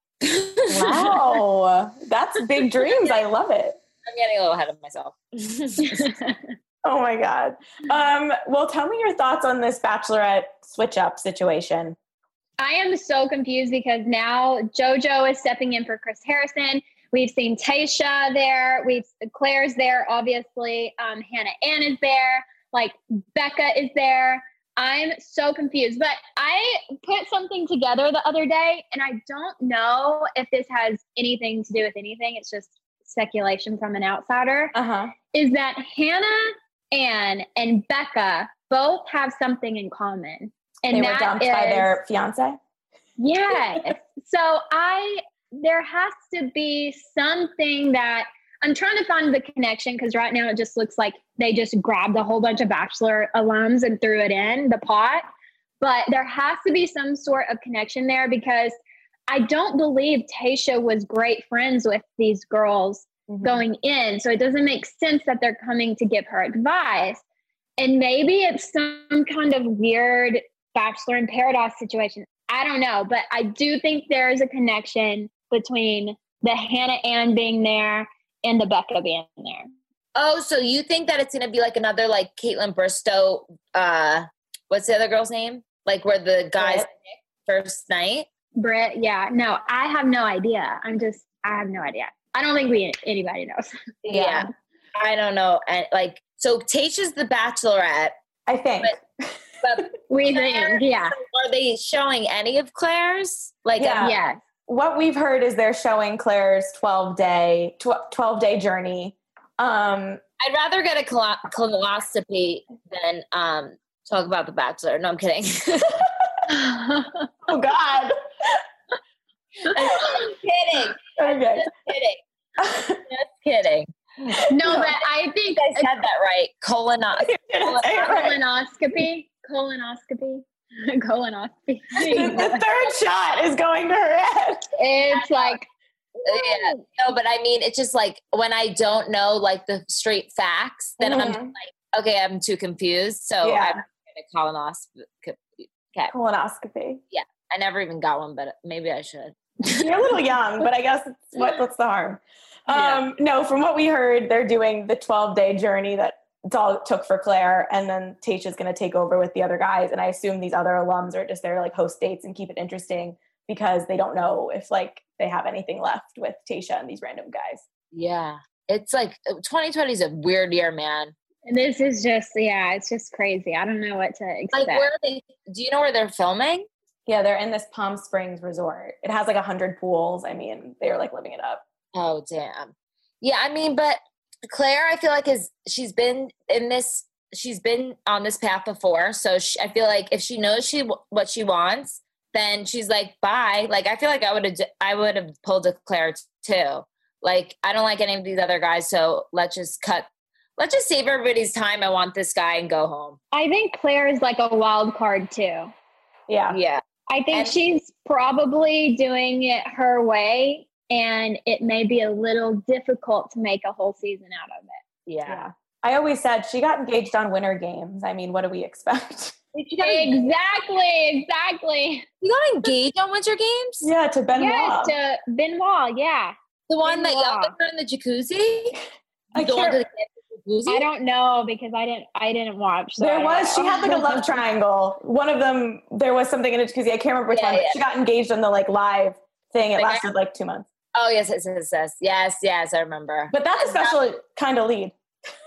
Speaker 1: Wow, that's big dreams. I love it.
Speaker 2: I'm getting a little ahead of myself.
Speaker 1: Oh my god. Um, well, tell me your thoughts on this bachelorette switch up situation.
Speaker 3: I am so confused because now JoJo is stepping in for Chris Harrison. We've seen Tayshia there. We've Clare's there, obviously. Um, Hannah Ann is there. Like Becca is there. I'm so confused. But I put something together the other day, and I don't know if this has anything to do with anything. It's just speculation from an outsider.
Speaker 1: Uh huh.
Speaker 3: Is that Hannah Ann and Becca both have something in common? And
Speaker 1: They were dumped by their fiance.
Speaker 3: Yes. so I there has to be something that I'm trying to find the connection because right now it just looks like they just grabbed a whole bunch of bachelor alums and threw it in the pot. But there has to be some sort of connection there because I don't believe Tayshia was great friends with these girls
Speaker 1: Mhm.
Speaker 3: going in. So it doesn't make sense that they're coming to give her advice. And maybe it's some kind of weird bachelor in paradise situation. I don't know, but I do think there is a connection between the Hannah Ann being there and the Becca being there.
Speaker 2: oh, so you think that it's gonna be like another like Kaitlyn Bristowe, uh what's the other girl's name? Like where the guys
Speaker 1: Britt.
Speaker 2: first night?
Speaker 3: Britt, yeah, no, I have no idea. I'm just, I have no idea. I don't think we anybody knows.
Speaker 2: Yeah. I don't know. And like so Tayshia's the bachelorette,
Speaker 1: I think.
Speaker 2: but
Speaker 3: We think, yeah,
Speaker 2: are they showing any of Clare's? Like
Speaker 1: Yeah.
Speaker 2: um,
Speaker 3: yeah.
Speaker 1: What we've heard is they're showing Clare's 12 day tw- 12 day journey. Um,
Speaker 2: I'd rather get a colo- colonoscopy than um talk about the bachelor. No, I'm kidding.
Speaker 1: oh God.
Speaker 2: I'm kidding.
Speaker 1: Okay.
Speaker 2: Just kidding. Just kidding.
Speaker 3: no, but I think
Speaker 2: I said that right. Colonoscopy.
Speaker 1: Didn't say it right.
Speaker 3: colonoscopy, colonoscopy, colonoscopy.
Speaker 1: the third shot is going to her head.
Speaker 3: it's like
Speaker 2: Yeah. No, but I mean, it's just like when I don't know like the straight facts, then I'm
Speaker 1: Mhm.
Speaker 2: like, okay, I'm too confused. So
Speaker 1: Yeah.
Speaker 2: I'm going to colonoscopy. Okay.
Speaker 1: Colonoscopy. Yeah.
Speaker 2: I never even got one, but maybe I should.
Speaker 1: You're a little young, but I guess it's what, what's the harm?
Speaker 2: Yeah.
Speaker 1: Um, no, from what we heard, they're doing the 12 day journey that it's all it took for Clare, and then Tayshia's going to take over with the other guys. And I assume these other alums are just there like host dates and keep it interesting because they don't know if like they have anything left with Tayshia and these random guys.
Speaker 2: Yeah. It's like uh, 2020 is a weird year, man.
Speaker 3: And this is just yeah, it's just crazy. I don't know what to expect.
Speaker 2: Like, where are they? Do you know where they're filming?
Speaker 1: Yeah, they're in this Palm Springs resort. It has like a hundred pools. I mean, they're like living it up.
Speaker 2: Oh, damn. Yeah, I mean, but Clare, I feel like is she's been in this. She's been on this path before, so she, I feel like if she knows she what she wants, then she's like, bye. Like I feel like I would have I would have pulled a Clare too. Like I don't like any of these other guys, so let's just cut. let's just save everybody's time. I want this guy and go home.
Speaker 3: I think Clare is like a wild card too.
Speaker 1: Yeah.
Speaker 2: Yeah.
Speaker 3: I think
Speaker 2: And-
Speaker 3: she's probably doing it her way, and it may be a little difficult to make a whole season out of it.
Speaker 2: Yeah.
Speaker 1: Yeah. I always said she got engaged on winter games. I mean, what do we expect?
Speaker 3: Exactly, exactly.
Speaker 2: You got engaged on Winter Games?
Speaker 1: yeah, to Benoit.
Speaker 3: Yes, to Benoit. Yeah,
Speaker 2: The one that
Speaker 3: Benoit.
Speaker 2: yelled at her in the jacuzzi?
Speaker 1: I
Speaker 2: The
Speaker 1: can't-
Speaker 2: jacuzzi?
Speaker 3: I don't know because I didn't. I didn't watch. so
Speaker 1: There
Speaker 3: I don't
Speaker 1: was, she had like a love triangle. One of them, there was something in it because I can't remember which
Speaker 2: Yeah,
Speaker 1: one.
Speaker 2: yeah.
Speaker 1: She got engaged on the like live thing. It
Speaker 2: Like,
Speaker 1: lasted like two months.
Speaker 2: Oh, yes, yes, yes, yes. Yes, yes, I remember.
Speaker 1: But that's a special kind of lead.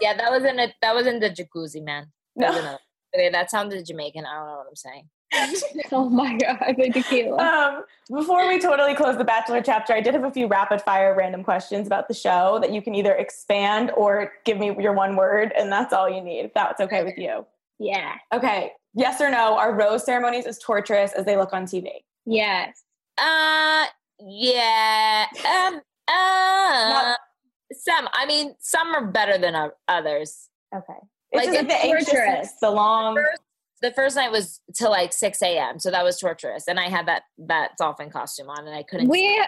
Speaker 2: yeah, that was in a, that was in the jacuzzi, man. That was
Speaker 1: No.
Speaker 2: in okay, that sounded Jamaican. I don't know what I'm saying.
Speaker 3: Oh my god, the tequila.
Speaker 1: Um, before we totally close the Bachelor chapter, I did have a few rapid fire random questions about the show that you can either expand or give me your one word, and that's all you need, if that's okay with you.
Speaker 3: yeah.
Speaker 1: Okay, yes or no, are rose ceremonies as torturous as they look on TV?
Speaker 3: Yes.
Speaker 2: Uh, yeah. Um, uh,
Speaker 1: Not-
Speaker 2: some. I mean, some are better than o- others.
Speaker 1: Okay. It's
Speaker 2: Like,
Speaker 1: the anxiousness,
Speaker 3: torturous.
Speaker 1: the long.
Speaker 2: The first night was till like six a.m., so that was torturous, and I had that that dolphin costume on, and I couldn't.
Speaker 3: We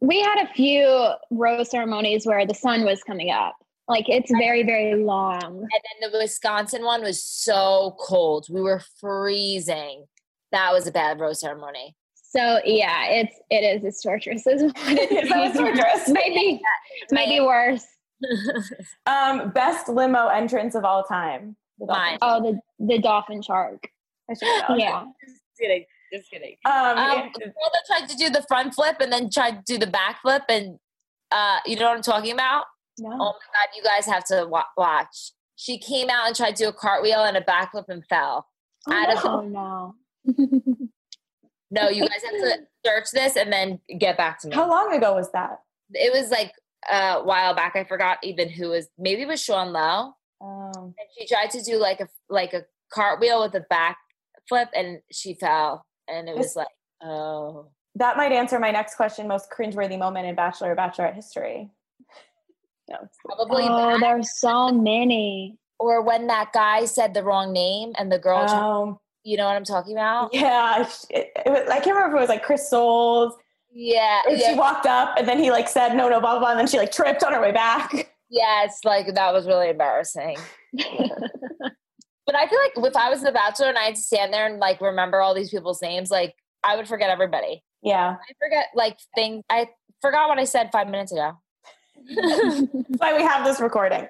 Speaker 3: we had a few rose ceremonies where the sun was coming up. Like it's very very long.
Speaker 2: And then the Wisconsin one was so cold. We were freezing. That was a bad rose ceremony.
Speaker 3: So yeah, it's it is it's torturous. Is what it
Speaker 1: Yes, that torturous.
Speaker 3: maybe maybe worse.
Speaker 1: Um, best limo entrance of all time. The.
Speaker 2: Mine.
Speaker 3: Oh, the the dolphin shark.
Speaker 1: I should know.
Speaker 3: Yeah.
Speaker 2: Just kidding. Just kidding.
Speaker 1: Um,
Speaker 2: Um, the girl that tried to do the front flip and then tried to do the back flip, and uh, you know what I'm talking about?
Speaker 1: no.
Speaker 2: Oh my god, you guys have to wa- watch. She came out and tried to do a cartwheel and a backflip and fell. out of
Speaker 3: Oh no.
Speaker 2: No, you guys have to search this and then get back to me.
Speaker 1: How long ago was that?
Speaker 2: It was like a while back. I forgot even who was. Maybe it was Sean Lowe.
Speaker 1: Um,
Speaker 2: And she tried to do like a like a cartwheel with a back flip, and she fell. And it was like, oh,
Speaker 1: that might answer my next question. Most cringeworthy moment in Bachelor or Bachelorette history. No.
Speaker 2: probably
Speaker 3: Oh,
Speaker 2: that.
Speaker 3: there's so many.
Speaker 2: Or when that guy said the wrong name and the girl, tried-
Speaker 1: Um,
Speaker 2: you know what I'm talking about?
Speaker 1: yeah, it, it was, I can't remember if it was like Chris Soules
Speaker 2: Yeah,
Speaker 1: or she walked up and then he like said no, no, blah blah, blah and then she like tripped on her way back.
Speaker 2: yes. Like that was really embarrassing. But I feel like if I was the Bachelor and I had to stand there and like remember all these people's names, like I would forget everybody.
Speaker 1: Yeah,
Speaker 2: I forget like things. I forgot what I said five minutes ago.
Speaker 1: that's why we have this recording.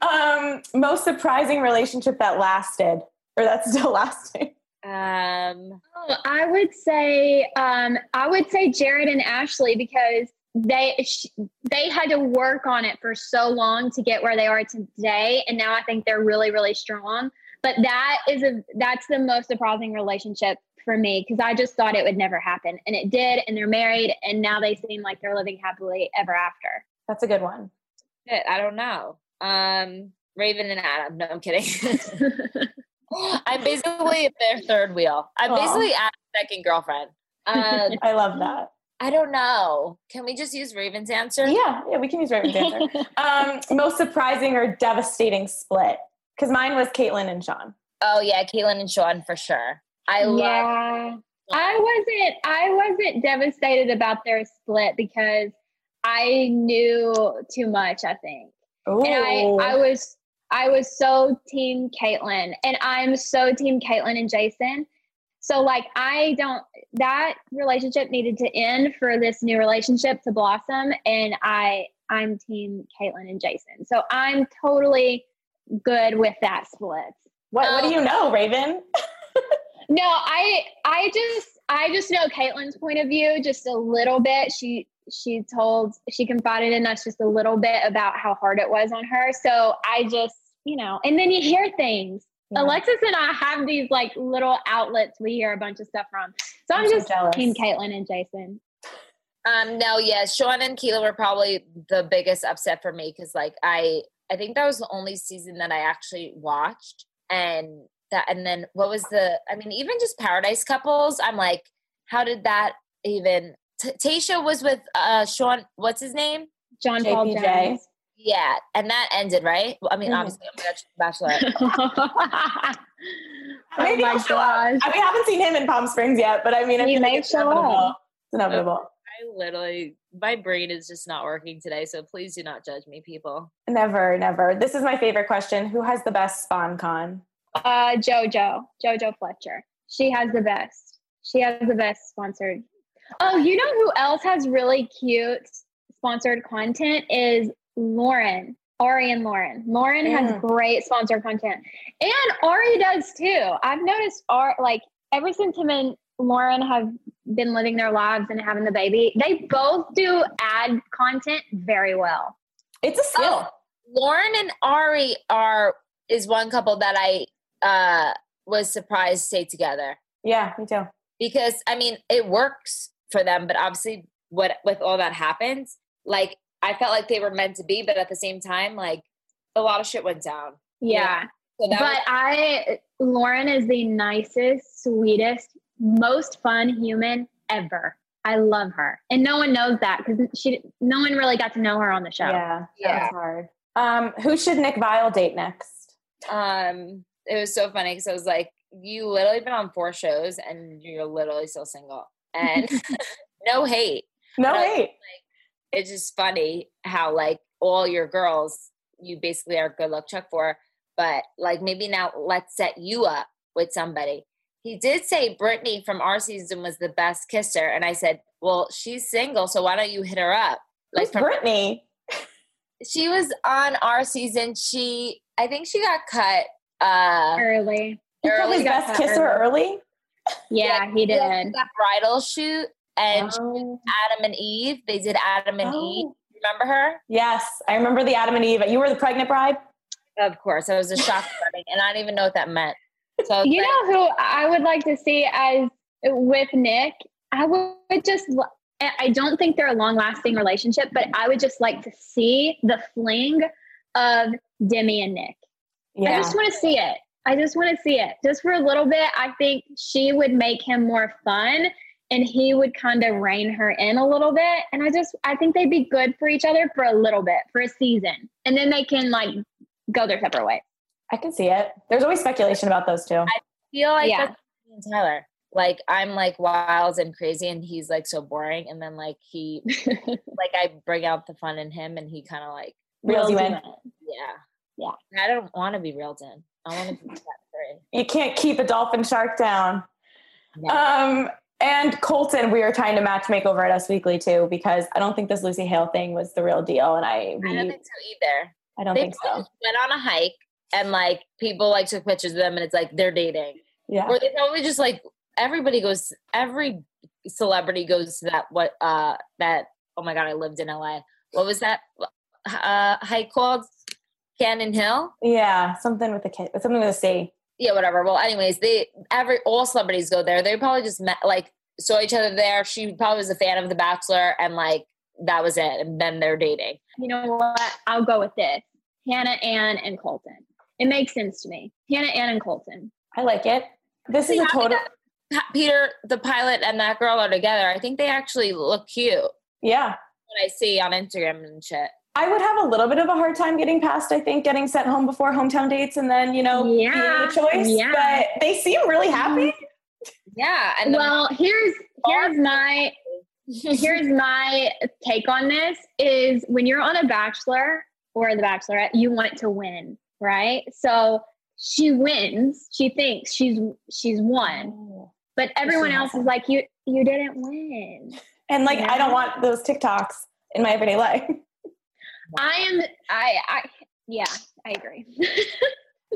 Speaker 1: Um, most surprising relationship that lasted or that's still lasting.
Speaker 2: Um,
Speaker 3: Oh, I would say um, I would say Jared and Ashley because they sh- they had to work on it for so long to get where they are today, and now I think they're really really strong. But that is a that's the most surprising relationship for me because I just thought it would never happen, and it did, and they're married, and now they seem like they're living happily ever after.
Speaker 1: That's a good one.
Speaker 2: shit, I don't know. Um, Raven and Adam. No, I'm kidding. I'm basically their third wheel. I'm
Speaker 1: Aw.
Speaker 2: basically Adam's second girlfriend. Um,
Speaker 1: I love that.
Speaker 2: I don't know. Can we just use Raven's answer?
Speaker 1: Yeah, yeah, we can use Raven's answer. Um, most surprising or devastating split? Because mine was Kaitlyn and Shawn.
Speaker 2: Oh yeah, Kaitlyn and Shawn for sure. I love.
Speaker 3: I wasn't I wasn't devastated about their split because I knew too much, I think.
Speaker 1: Ooh.
Speaker 3: And I I was I was so team Kaitlyn and I'm so team Kaitlyn and Jason. So like I don't that relationship needed to end for this new relationship to blossom and I I'm team Kaitlyn and Jason. So I'm totally good with that split.
Speaker 1: what, what do you um, know, Raven?
Speaker 3: No, I I just I just know Kaitlyn's point of view just a little bit. She she told she confided in us just a little bit about how hard it was on her. So I just you know, and then you hear things.
Speaker 1: Yeah.
Speaker 3: Alexis and I have these like little outlets we hear a bunch of stuff from. So I'm,
Speaker 1: I'm
Speaker 3: just
Speaker 1: jealous.
Speaker 3: team Kaitlyn and Jason.
Speaker 2: Um, no, yes, Sean and Keela were probably the biggest upset for me because, like, I I think that was the only season that I actually watched, and that, and then what was the? I mean, even just Paradise Couples, I'm like, how did that even? T- Tayshia was with uh Sean. What's his name?
Speaker 3: John Paul
Speaker 1: JPJ.
Speaker 3: Jones.
Speaker 2: Yeah, and that ended right. Well, I mean,
Speaker 1: Mhm.
Speaker 2: obviously, my gosh, Bachelor.
Speaker 1: Maybe
Speaker 3: oh my
Speaker 1: he'll show up.
Speaker 3: gosh.
Speaker 1: I mean, I haven't seen him in Palm Springs yet, but I mean, I
Speaker 3: He
Speaker 1: feel like
Speaker 3: may
Speaker 1: it's
Speaker 3: show
Speaker 1: inevitable.
Speaker 3: up.
Speaker 1: It's inevitable.
Speaker 2: I literally, my brain is just not working today. So please do not judge me, people.
Speaker 1: Never, never. This is my favorite question. Who has the best spon con?
Speaker 3: Uh, JoJo, JoJo Fletcher. She has the best. She has the best sponsored. Oh, you know who else has really cute sponsored content is Lauren. Arie and Lauren. Lauren has
Speaker 1: Mm.
Speaker 3: great sponsored content, and Arie does too. I've noticed, Ar like ever since him and Lauren have been living their lives and having the baby, they both do ad content very well.
Speaker 1: It's a skill.
Speaker 2: Oh, Lauren and Arie are is one couple that I uh was surprised stayed together
Speaker 1: Yeah, me too.
Speaker 2: because I mean it works for them, but obviously what with all that happens, like I felt like they were meant to be, but at the same time, like a lot of shit went down.
Speaker 3: Yeah.
Speaker 2: So
Speaker 3: but
Speaker 2: was,
Speaker 3: I, Lauren is the nicest, sweetest, most fun human ever. I love her, and no one knows that because she, no one really got to know her on the show.
Speaker 1: Yeah,
Speaker 2: Yeah.
Speaker 1: that's hard. Um, who should Nick Viall date next?
Speaker 2: um it was so funny because I was like, you literally been on four shows and you're literally still single. And no hate.
Speaker 1: No,
Speaker 2: But I-
Speaker 1: wait.
Speaker 2: it's just funny how like all your girls you basically are good luck chuck for but like maybe now let's set you up with somebody he did say brittany from our season was the best kisser and i said well she's single so why don't you hit her up
Speaker 1: Like
Speaker 2: from-
Speaker 1: Brittany?
Speaker 2: she was on our season she i think she got cut uh
Speaker 3: Early.
Speaker 1: He called
Speaker 2: early
Speaker 3: got
Speaker 1: best
Speaker 3: that
Speaker 1: kisser early.
Speaker 3: Yeah, he
Speaker 2: Yeah,
Speaker 3: did.
Speaker 2: that bridal shoot and
Speaker 1: Oh.
Speaker 2: adam and eve they did adam and eve
Speaker 1: Oh.
Speaker 2: remember her
Speaker 1: Yes, I remember the Adam and Eve. You were the pregnant bride.
Speaker 2: Of course, I was a shock wedding, and I didn't even know what that meant. So
Speaker 3: You
Speaker 2: like,
Speaker 3: know who I would like to see as with Nick? I would just. I don't think they're a long lasting relationship, but I would just like to see the fling of Demi and Nick. I just want to see it. I just want to see it just for a little bit. I think she would make him more fun and he would kind of rein her in a little bit. And I just, I think they'd be good for each other for a little bit, for a season. And then they can like go their separate ways.
Speaker 1: I can see it. There's always speculation about those two.
Speaker 2: I feel like
Speaker 3: Yeah.
Speaker 2: that's Tyler. Like I'm like wild and crazy, and he's like so boring. And then like he, like I bring out the fun in him, and he kind of like,
Speaker 1: Reels you
Speaker 3: Real
Speaker 1: in.
Speaker 2: yeah,
Speaker 3: Yeah.
Speaker 2: I don't want to be reeled in. I want to be.
Speaker 1: You can't keep a dolphin shark down.
Speaker 2: No.
Speaker 1: Um, and Colton, we were trying to match make over at Us Weekly too, because I don't think this Lucy Hale thing was the real deal, and I, we,
Speaker 2: I don't think so either.
Speaker 1: I don't
Speaker 2: They
Speaker 1: think so.
Speaker 2: went on a hike, and like people like took pictures of them, and it's like they're dating.
Speaker 1: Yeah,
Speaker 2: or they probably just like everybody goes every celebrity goes to that what uh that oh my god i lived in la what was that uh hike called cannon hill
Speaker 1: yeah, something with the kid, something with a C.
Speaker 2: yeah whatever well anyways they every all celebrities go there they probably just met like saw each other there she probably was a fan of the bachelor and like that was it and then they're dating
Speaker 3: You know what? I'll go with this Hannah Ann and Colton. It makes sense to me. Hannah Ann and Colton.
Speaker 1: I like it. This is
Speaker 2: See,
Speaker 1: a
Speaker 2: I think
Speaker 1: total.
Speaker 2: that peter the pilot and that girl are together i think they actually look cute
Speaker 1: Yeah,
Speaker 2: what i see on instagram and shit
Speaker 1: I would have a little bit of a hard time getting past. I think getting sent home before hometown dates, and then you know
Speaker 3: Yeah,
Speaker 1: being the choice.
Speaker 3: yeah.
Speaker 1: But they seem really mm-hmm. happy.
Speaker 2: yeah and the-
Speaker 3: Well, here's here's my here's my take on this is when you're on a bachelor or the bachelorette, you want to win, right? So she wins. She thinks she's she's won, but everyone else is like, you you didn't win.
Speaker 1: And like, I don't want those TikToks in my everyday life.
Speaker 3: I am. I. I. Yeah, I agree.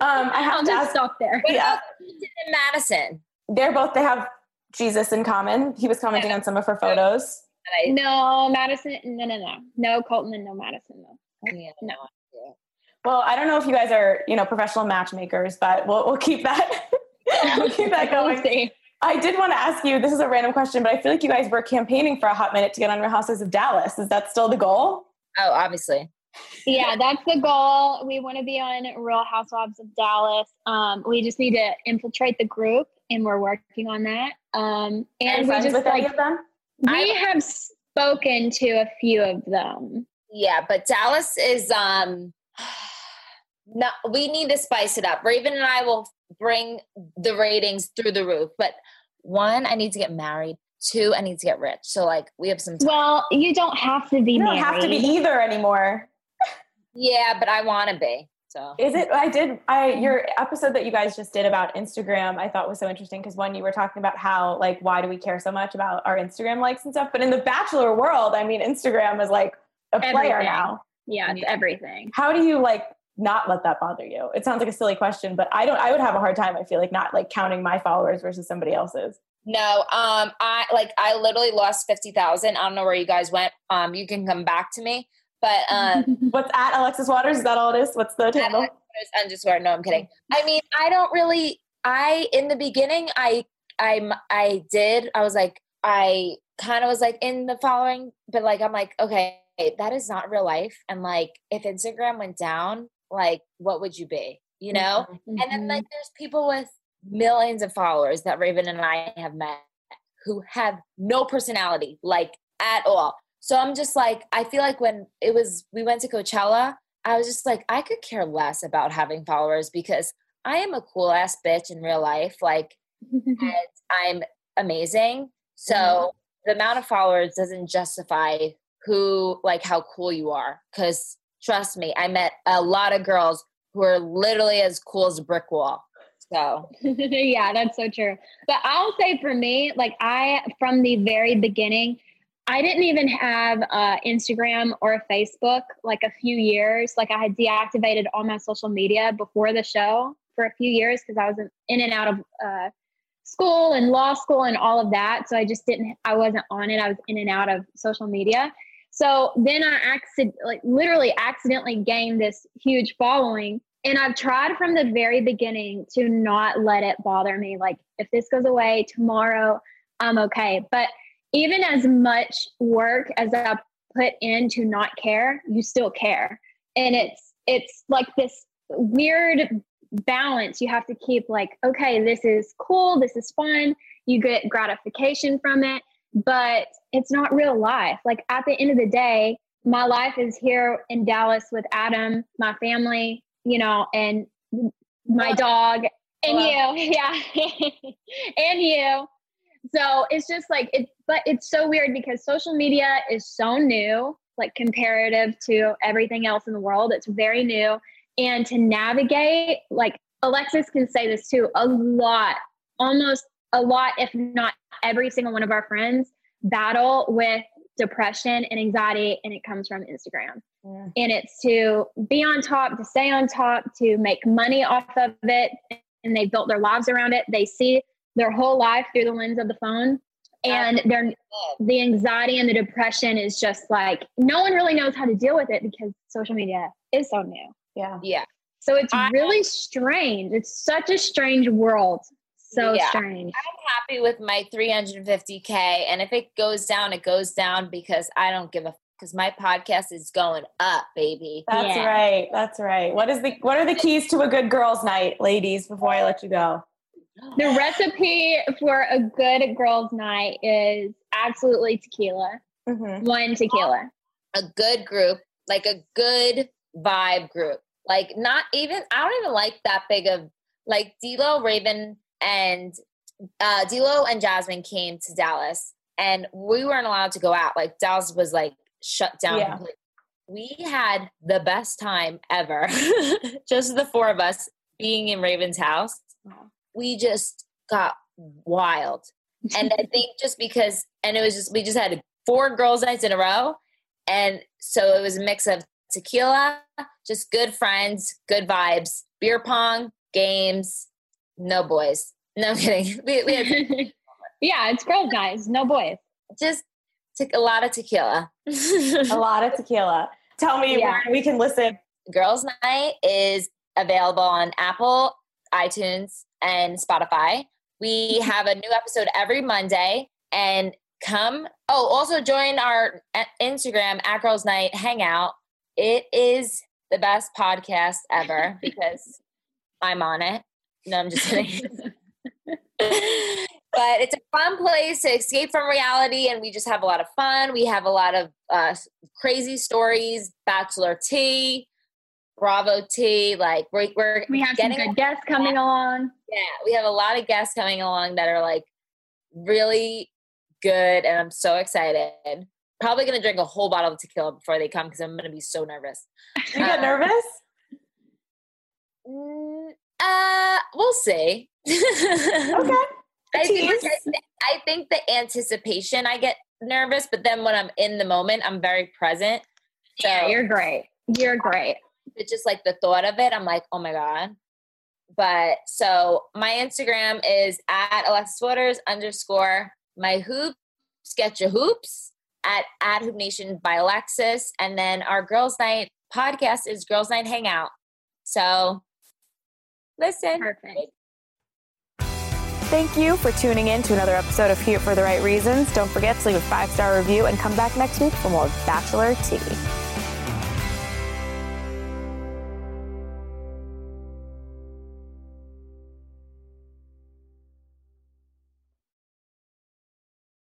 Speaker 1: Um, I have
Speaker 3: I'll
Speaker 1: to ask.
Speaker 3: stop there.
Speaker 2: What
Speaker 1: Yeah.
Speaker 2: and Madison?
Speaker 1: They're both. They have Jesus in common. He was commenting on some of her photos.
Speaker 3: No, Madison. No, no, no, no Colton and no Madison though.
Speaker 2: Yeah,
Speaker 3: No.
Speaker 1: Well, I don't know if you guys are, you know, professional matchmakers, but we'll we'll keep that. we'll keep that going. I did want to ask you. This is a random question, but I feel like you guys were campaigning for a hot minute to get on Real Houses of Dallas. Is that still the goal?
Speaker 2: Oh, obviously.
Speaker 3: yeah, that's the goal. We want to be on Real Housewives of Dallas. Um, we just need to infiltrate the group, and we're working on that. Um,
Speaker 1: Are
Speaker 3: and we just
Speaker 1: with any
Speaker 3: like
Speaker 1: of them?
Speaker 3: we have spoken to a few of them.
Speaker 2: Yeah, but Dallas is um no we need to spice it up. Raven and I will bring the ratings through the roof. But one, I need to get married. Two, I need to get rich. So like we have some time.
Speaker 3: Well, you don't have to be
Speaker 4: You don't
Speaker 3: married.
Speaker 4: have to be either anymore.
Speaker 2: Yeah, but I wanna be. So
Speaker 4: Is it? I did. I your episode that you guys just did about Instagram, I thought was so interesting because one, you were talking about how like why do we care so much about our Instagram likes and stuff, but in the Bachelor world, I mean, Instagram is like a player
Speaker 3: Everything.
Speaker 4: now.
Speaker 3: Yeah, it's everything.
Speaker 4: How do you like not let that bother you? It sounds like a silly question, but I don't. I would have a hard time. I feel like not like counting my followers versus somebody else's.
Speaker 2: No, um, I like I literally lost fifty thousand. I don't know where you guys went. Um, you can come back to me, but um,
Speaker 4: What's at Alexis Waters? Is that all it is? What's the handle?
Speaker 2: underscore. No, I'm kidding. I mean, I don't really. I in the beginning, I I'm, I did. I was like, I kind of was like in the following, but like I'm like, okay, that is not real life. And like, if Instagram went down, like, what would you be? You know? And then like, there's people with millions of followers that Raven and I have met who have no personality, like at all. So I'm just like, I feel like when it was, we went to Coachella, I was just like, I could care less about having followers because I am a cool ass bitch in real life. Like, and I'm amazing. So mm-hmm. the amount of followers doesn't justify who, like, how cool you are. Cause trust me, I met a lot of girls who are literally as cool as a brick wall. So
Speaker 3: yeah, that's so true. But I'll say for me, like I, from the very beginning, I didn't even have uh, Instagram or Facebook like a few years. Like I had deactivated all my social media before the show for a few years because I was in and out of uh, school and law school and all of that. So I just didn't, I wasn't on it. I was in and out of social media. So then I accident, like literally accidentally gained this huge following. And I've tried from the very beginning to not let it bother me. Like if this goes away tomorrow, I'm okay. But even as much work as I put in to not care, you still care. And it's it's like this weird balance you have to keep like, okay, this is cool, this is fun, you get gratification from it, but it's not real life. Like at the end of the day, my life is here in Dallas with Adam, my family, you know, and my dog and you. Yeah. and you. So it's just like it, but it's so weird because social media is so new, like comparative to everything else in the world. It's very new. And to navigate, like Alexis can say this too, a lot, almost a lot, if not every single one of our friends battle with depression and anxiety, and it comes from Instagram. And it's to be on top, to stay on top, to make money off of it. And they built their lives around it. They see their whole life through the lens of the phone. And their the anxiety and the depression is just like no one really knows how to deal with it because social media is so new.
Speaker 4: Yeah.
Speaker 2: Yeah.
Speaker 3: So it's really strange. It's such a strange world. So
Speaker 2: Yeah.
Speaker 3: strange.
Speaker 2: I'm happy with my 350k, and if it goes down, it goes down because I don't give a because my podcast is going up, baby.
Speaker 4: That's right. That's right. What is the what are the keys to a good girls' night, ladies? Before I let you go.
Speaker 3: The recipe for a good girls' night is absolutely tequila.
Speaker 4: Mm-hmm.
Speaker 3: One tequila.
Speaker 2: A good group, like a good vibe group. Like not even I don't even like that big of like D'Lo, Raven, and uh D'Lo and Jasmine came to Dallas, and we weren't allowed to go out. Like Dallas was like shut down.
Speaker 4: Yeah.
Speaker 2: completely. We had the best time ever. just the four of us being in Raven's house. We just got wild. And I think just because, and it was just, we just had four girls' nights in a row. And so it was a mix of tequila, just good friends, good vibes, beer pong, games, no boys. No I'm kidding. We, we had
Speaker 3: yeah, it's girls' nights, no boys.
Speaker 2: just took a lot of tequila.
Speaker 4: A lot of tequila. Tell me
Speaker 3: Yeah.
Speaker 4: where we can listen.
Speaker 2: Girls' Night is available on Apple, iTunes, and Spotify. We have a new episode every Monday. And come, oh, also join our uh, Instagram at Girls' Night Hangout. It is the best podcast ever because I'm on it. No, I'm just kidding. but it's a fun place to escape from reality, and we just have a lot of fun. We have a lot of uh, crazy stories, bachelor tea, Bravo tea. Like we're, we're
Speaker 3: we have some good guests coming along.
Speaker 2: Yeah, we have a lot of guests coming along that are like really good, and I'm so excited. Probably gonna drink a whole bottle of tequila before they come because I'm gonna be so nervous.
Speaker 4: You get
Speaker 2: Um,
Speaker 4: nervous?
Speaker 2: Mm, uh, we'll see.
Speaker 4: Okay.
Speaker 2: I think,
Speaker 4: Tease.
Speaker 2: I think the anticipation, I get nervous, but then when I'm in the moment, I'm very present. So
Speaker 3: Yeah, you're great. You're great.
Speaker 2: it's just like the thought of it, I'm like, oh my God. But so my Instagram is at Alexis Waters underscore my hoops, sketch your hoops at at Hoop Nation by Alexis. And then our girls' night podcast is Girls' Night Hangout. So listen.
Speaker 3: Perfect.
Speaker 1: Thank you for tuning in to another episode of Here for the Right Reasons. Don't forget to leave a five star review and come back next week for more Bachelor Tea.